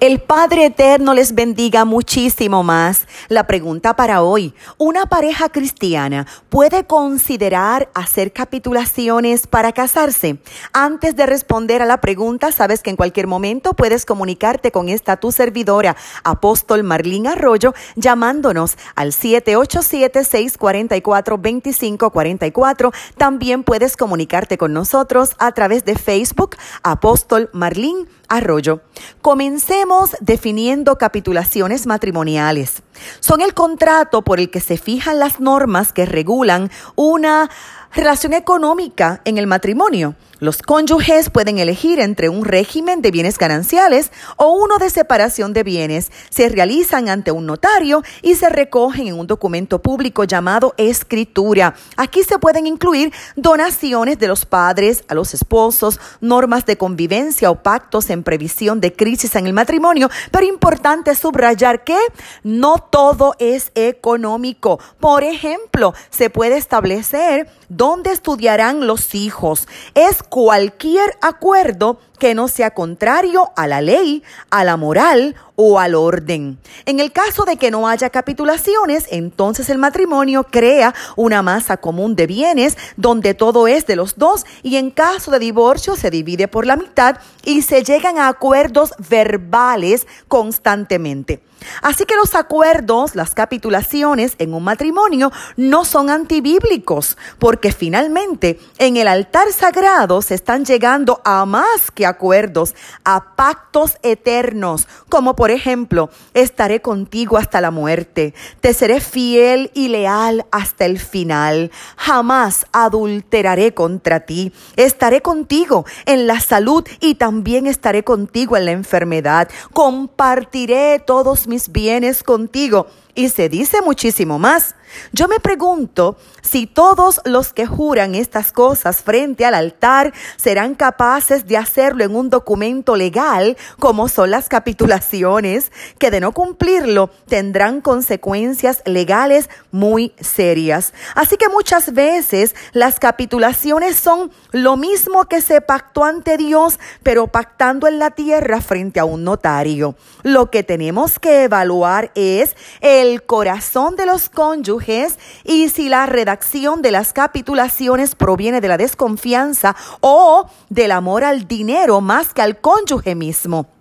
El Padre Eterno les bendiga muchísimo más. La pregunta para hoy, ¿una pareja cristiana puede considerar hacer capitulaciones para casarse? Antes de responder a la pregunta, sabes que en cualquier momento puedes comunicarte con esta tu servidora, apóstol Marlín Arroyo, llamándonos al 787-644-2544. También puedes comunicarte con nosotros a través de Facebook, apóstol Marlín Arroyo. Comencemos definiendo capitulaciones matrimoniales. Son el contrato por el que se fijan las normas que regulan una relación económica en el matrimonio. Los cónyuges pueden elegir entre un régimen de bienes gananciales o uno de separación de bienes. Se realizan ante un notario y se recogen en un documento público llamado escritura. Aquí se pueden incluir donaciones de los padres a los esposos, normas de convivencia o pactos en previsión de crisis en el matrimonio, pero importante subrayar que no todo es económico. Por ejemplo, se puede establecer dónde estudiarán los hijos. Es cualquier acuerdo que no sea contrario a la ley, a la moral o al orden. En el caso de que no haya capitulaciones, entonces el matrimonio crea una masa común de bienes donde todo es de los dos y en caso de divorcio se divide por la mitad y se llegan a acuerdos verbales constantemente. Así que los acuerdos, las capitulaciones en un matrimonio no son antibíblicos, porque finalmente en el altar sagrado se están llegando a más que acuerdos, a pactos eternos, como por ejemplo, estaré contigo hasta la muerte, te seré fiel y leal hasta el final, jamás adulteraré contra ti, estaré contigo en la salud y también estaré contigo en la enfermedad, compartiré todos mis bienes contigo. Y se dice muchísimo más. Yo me pregunto si todos los que juran estas cosas frente al altar serán capaces de hacerlo en un documento legal, como son las capitulaciones, que de no cumplirlo tendrán consecuencias legales muy serias. Así que muchas veces las capitulaciones son lo mismo que se pactó ante Dios, pero pactando en la tierra frente a un notario. Lo que tenemos que evaluar es el corazón de los cónyuges y si la redacción de las capitulaciones proviene de la desconfianza o del amor al dinero más que al cónyuge mismo.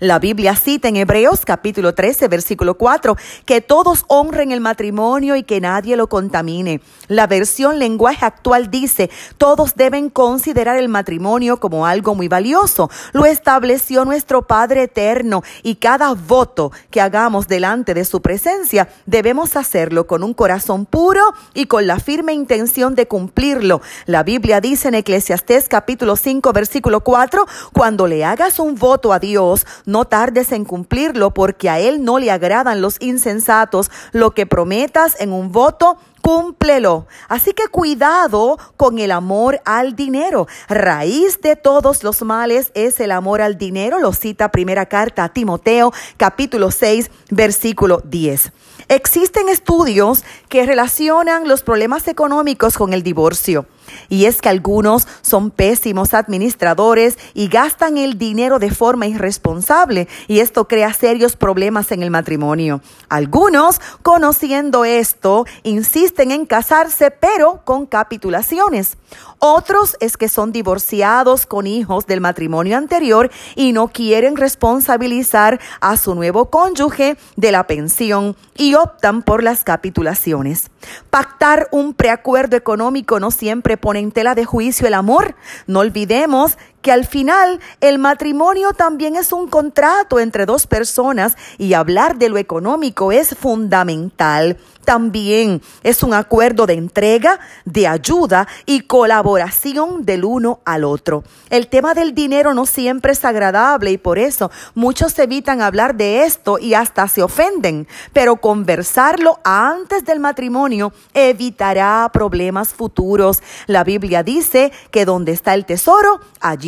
La Biblia cita en Hebreos capítulo 13, versículo 4, que todos honren el matrimonio y que nadie lo contamine. La versión lenguaje actual dice, todos deben considerar el matrimonio como algo muy valioso. Lo estableció nuestro Padre Eterno y cada voto que hagamos delante de su presencia debemos hacerlo con un corazón puro y con la firme intención de cumplirlo. La Biblia dice en Eclesiastés capítulo 5, versículo 4, cuando le hagas un voto a Dios, no tardes en cumplirlo porque a Él no le agradan los insensatos. Lo que prometas en un voto, cúmplelo. Así que cuidado con el amor al dinero. Raíz de todos los males es el amor al dinero, lo cita primera carta a Timoteo, capítulo 6, versículo 10. Existen estudios que relacionan los problemas económicos con el divorcio. Y es que algunos son pésimos administradores y gastan el dinero de forma irresponsable y esto crea serios problemas en el matrimonio. Algunos, conociendo esto, insisten en casarse pero con capitulaciones. Otros es que son divorciados con hijos del matrimonio anterior y no quieren responsabilizar a su nuevo cónyuge de la pensión y optan por las capitulaciones. Pactar un preacuerdo económico no siempre pone en tela de juicio el amor. No olvidemos que al final el matrimonio también es un contrato entre dos personas y hablar de lo económico es fundamental. También es un acuerdo de entrega, de ayuda y colaboración del uno al otro. El tema del dinero no siempre es agradable y por eso muchos evitan hablar de esto y hasta se ofenden, pero conversarlo antes del matrimonio evitará problemas futuros. La Biblia dice que donde está el tesoro,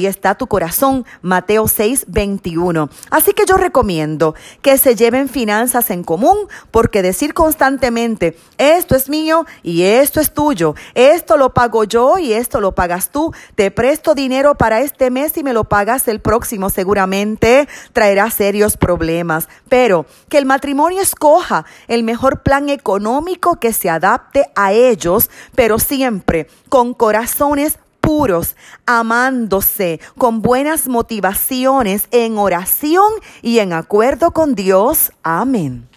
está tu corazón, Mateo 6, 21. Así que yo recomiendo que se lleven finanzas en común, porque decir constantemente, esto es mío y esto es tuyo, esto lo pago yo y esto lo pagas tú, te presto dinero para este mes y me lo pagas el próximo, seguramente traerá serios problemas. Pero que el matrimonio escoja el mejor plan económico que se adapte a ellos, pero siempre con corazones amándose, con buenas motivaciones, en oración y en acuerdo con Dios. Amén.